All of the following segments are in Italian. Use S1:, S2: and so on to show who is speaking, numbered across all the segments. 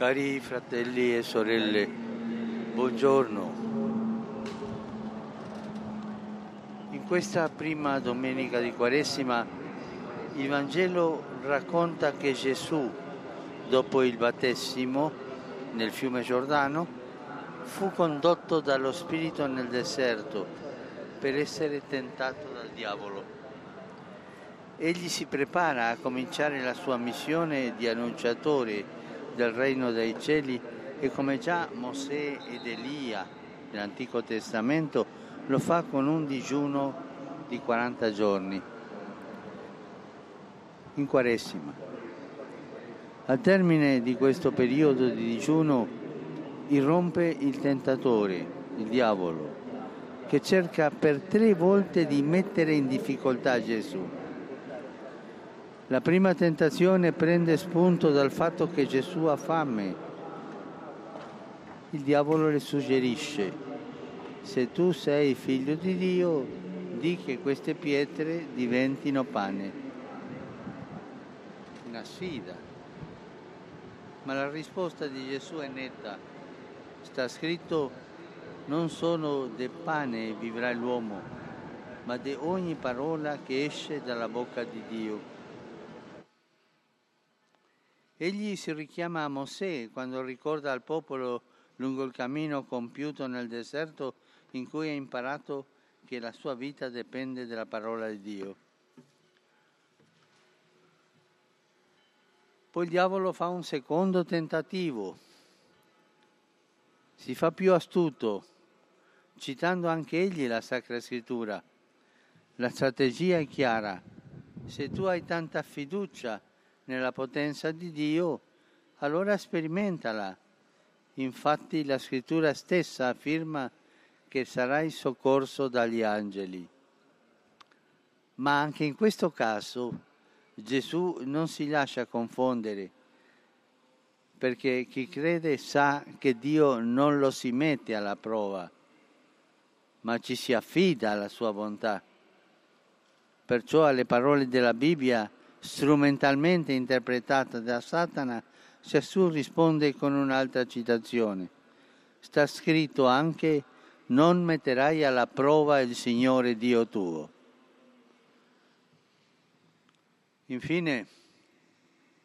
S1: Cari fratelli e sorelle, buongiorno. In questa prima domenica di Quaresima il Vangelo racconta che Gesù, dopo il battesimo nel fiume Giordano, fu condotto dallo Spirito nel deserto per essere tentato dal diavolo. Egli si prepara a cominciare la sua missione di annunciatore del regno dei cieli e come già Mosè ed Elia nell'Antico Testamento lo fa con un digiuno di 40 giorni in Quaresima. Al termine di questo periodo di digiuno irrompe il tentatore, il diavolo, che cerca per tre volte di mettere in difficoltà Gesù. La prima tentazione prende spunto dal fatto che Gesù ha fame. Il diavolo le suggerisce, se tu sei figlio di Dio, di che queste pietre diventino pane. Una sfida. Ma la risposta di Gesù è netta. Sta scritto, non solo del pane vivrà l'uomo, ma di ogni parola che esce dalla bocca di Dio. Egli si richiama a Mosè quando ricorda al popolo lungo il cammino compiuto nel deserto in cui ha imparato che la sua vita dipende dalla parola di Dio. Poi il diavolo fa un secondo tentativo, si fa più astuto, citando anche egli la Sacra Scrittura. La strategia è chiara. Se tu hai tanta fiducia nella potenza di Dio, allora sperimentala. Infatti la scrittura stessa afferma che sarai soccorso dagli angeli. Ma anche in questo caso Gesù non si lascia confondere, perché chi crede sa che Dio non lo si mette alla prova, ma ci si affida alla sua bontà. Perciò alle parole della Bibbia strumentalmente interpretata da Satana, Gesù risponde con un'altra citazione. Sta scritto anche non metterai alla prova il Signore Dio tuo. Infine,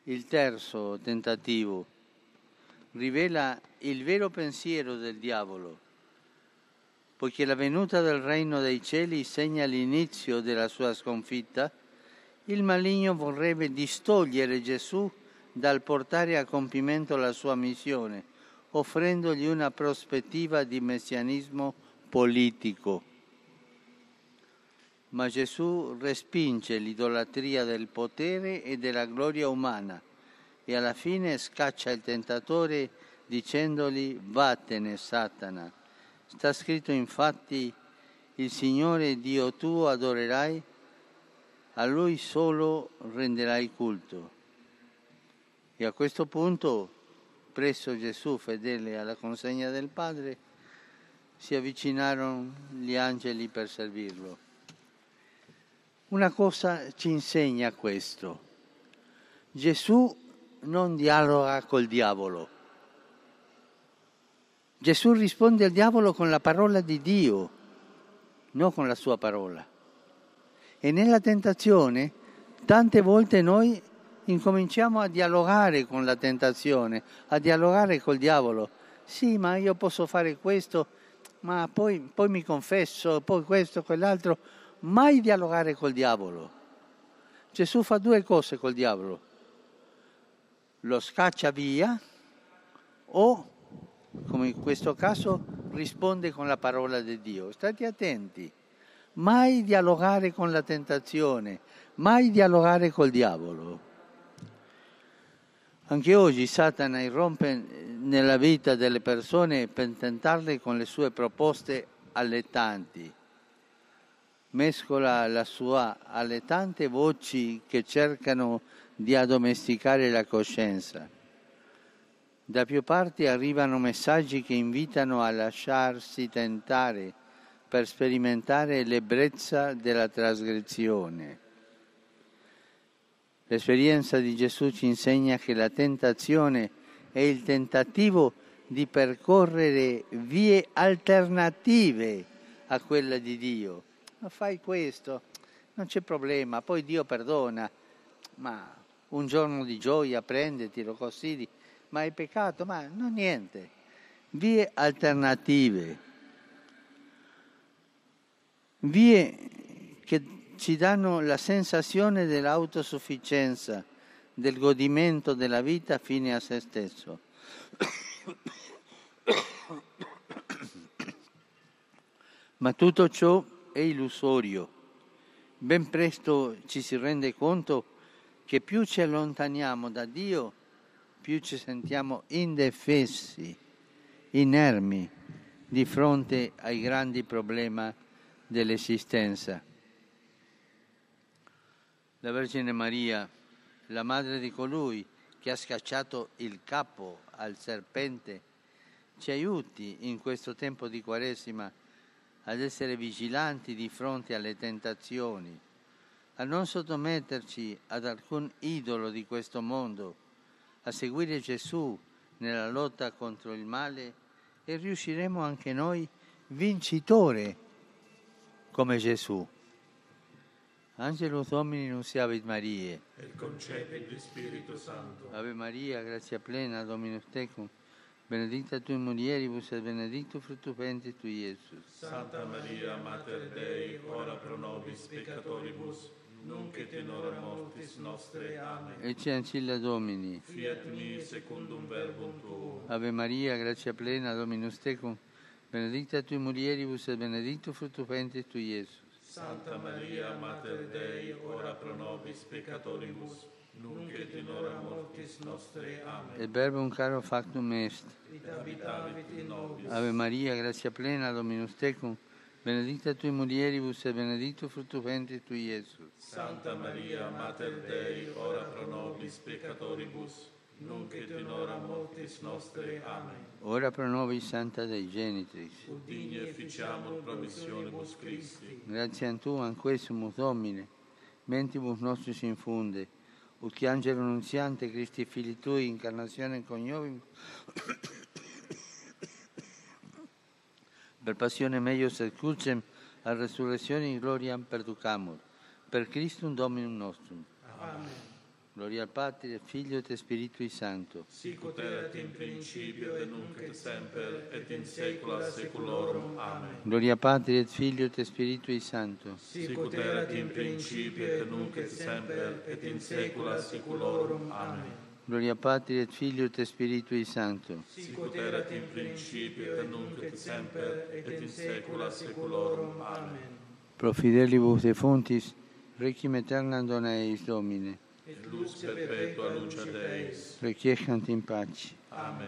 S1: il terzo tentativo rivela il vero pensiero del diavolo, poiché la venuta del regno dei cieli segna l'inizio della sua sconfitta, il maligno vorrebbe distogliere Gesù dal portare a compimento la sua missione, offrendogli una prospettiva di messianismo politico. Ma Gesù respinge l'idolatria del potere e della gloria umana e alla fine scaccia il tentatore dicendogli vattene Satana. Sta scritto infatti il Signore Dio tuo adorerai a lui solo renderai culto. E a questo punto, presso Gesù, fedele alla consegna del Padre, si avvicinarono gli angeli per servirlo. Una cosa ci insegna questo. Gesù non dialoga col diavolo. Gesù risponde al diavolo con la parola di Dio, non con la sua parola. E nella tentazione tante volte noi incominciamo a dialogare con la tentazione, a dialogare col diavolo. Sì, ma io posso fare questo, ma poi, poi mi confesso, poi questo, quell'altro. Mai dialogare col diavolo. Gesù fa due cose col diavolo. Lo scaccia via o, come in questo caso, risponde con la parola di Dio. State attenti mai dialogare con la tentazione, mai dialogare col diavolo. Anche oggi Satana irrompe nella vita delle persone per tentarle con le sue proposte allettanti. Mescola la sua alle tante voci che cercano di addomesticare la coscienza. Da più parti arrivano messaggi che invitano a lasciarsi tentare per sperimentare l'ebbrezza della trasgressione. L'esperienza di Gesù ci insegna che la tentazione è il tentativo di percorrere vie alternative a quella di Dio. Ma fai questo, non c'è problema, poi Dio perdona, ma un giorno di gioia prendetelo così, ma hai peccato, ma non niente. Vie alternative, vie che ci danno la sensazione dell'autosufficienza, del godimento della vita fine a se stesso. Ma tutto ciò è illusorio. Ben presto ci si rende conto che più ci allontaniamo da Dio, più ci sentiamo indefessi, inermi di fronte ai grandi problemi dell'esistenza. La Vergine Maria, la madre di colui che ha scacciato il capo al serpente, ci aiuti in questo tempo di Quaresima ad essere vigilanti di fronte alle tentazioni, a non sottometterci ad alcun idolo di questo mondo, a seguire Gesù nella lotta contro il male e riusciremo anche noi vincitore come Gesù. Angelo Domini nunciavit Marie.
S2: Et concepit di Spirito Santo.
S1: Ave Maria, grazia plena, Dominus tecum, benedicta tu in mulieribus et benedictus fructus ventris tui, Iesus.
S2: Santa Maria, Mater Dei, ora pro nobis peccatoribus, nunc et in hora mortis nostre. Amen.
S1: Ecce ancilla Domini.
S2: Fiat mi secundum verbum tuum.
S1: Ave Maria, grazia plena, Dominus tecum, benedicta tu mulieribus et benedictus fructus ventris tui, Iesus.
S2: Santa Maria, Mater Dei, ora pro nobis peccatoribus, nunc et in hora mortis nostre. Amen.
S1: Et verbum caro factum est. Ave Maria, grazia plena, Dominus tecum, benedicta tu mulieribus et benedictus fructus ventris tui, Iesus.
S2: Santa Maria, Mater Dei, ora pro nobis peccatoribus, nunc in hora mortis nostre. Amen.
S1: Ora pro nobis Santa Dei Genitrix.
S2: Ut digni efficiamur promissionibus Christi.
S1: Grazie a tu, anquesumus Domine, mentibus nostris infunde, ut che angelo nunziante Christi fili tui, incarnazione coniovim, per passione meius et crucem, a resurrezione in gloria perducamur, per Christum Dominum nostrum.
S2: Amen.
S1: Gloria al al Figlio et Spiritui Santo.
S2: Sic ut erat in principio et nunc et semper et in saecula saeculorum. Amen.
S1: Gloria Patri et Figlio et Spiritui Santo.
S2: Sic ut erat in principio et nunc et semper et in saecula saeculorum. Amen.
S1: Gloria Patri et Figlio et Spiritui Santo.
S2: Sic ut erat in principio et nunc et semper et in saecula saeculorum. Amen.
S1: Pro fidelibus defuntis, requiem aeternam dona eis Domine.
S2: Et lux perpetua luce Deis.
S1: Requiescant in pace.
S2: Amen.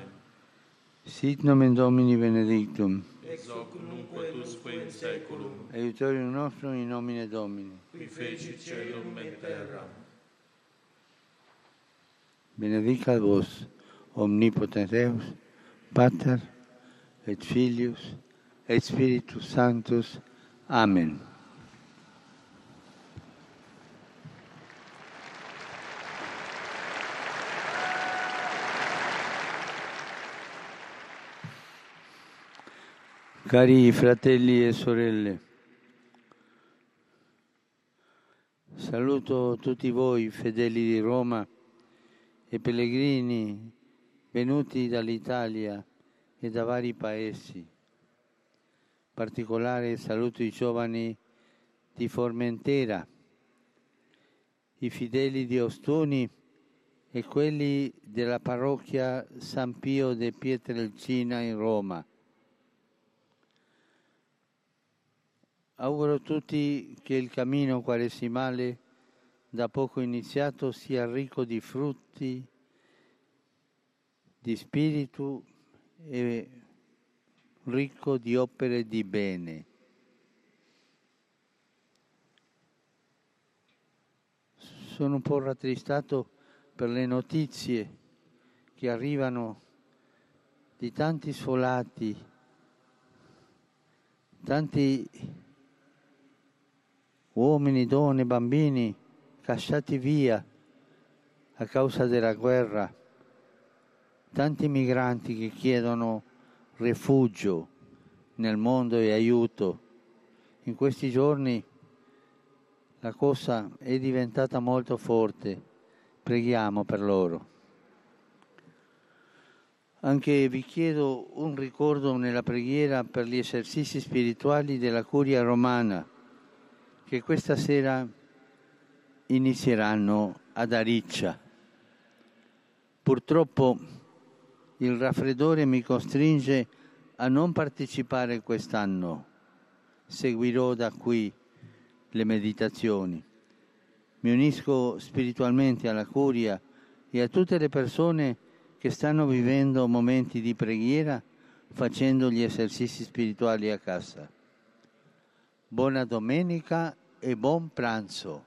S1: Sit nomen Domini benedictum.
S2: Ex hoc nunque usque in saeculum,
S1: Aiutorium nostrum in nomine Domini.
S2: qui feci celum et terram.
S1: Benedicat vos, omnipotens Deus, Pater, et Filius, et Spiritus Sanctus. Amen. Cari fratelli e sorelle, saluto tutti voi fedeli di Roma e pellegrini venuti dall'Italia e da vari paesi. Particolare saluto i giovani di Formentera, i fedeli di Ostuni e quelli della parrocchia San Pio de Pietrelcina in Roma. Auguro a tutti che il cammino quaresimale da poco iniziato sia ricco di frutti, di spirito e ricco di opere di bene. Sono un po' rattristato per le notizie che arrivano di tanti sfolati, tanti uomini, donne, bambini cacciati via a causa della guerra, tanti migranti che chiedono rifugio nel mondo e aiuto. In questi giorni la cosa è diventata molto forte, preghiamo per loro. Anche vi chiedo un ricordo nella preghiera per gli esercizi spirituali della curia romana che questa sera inizieranno ad Ariccia. Purtroppo il raffreddore mi costringe a non partecipare quest'anno. Seguirò da qui le meditazioni. Mi unisco spiritualmente alla curia e a tutte le persone che stanno vivendo momenti di preghiera facendo gli esercizi spirituali a casa. Buona domenica e buon pranzo.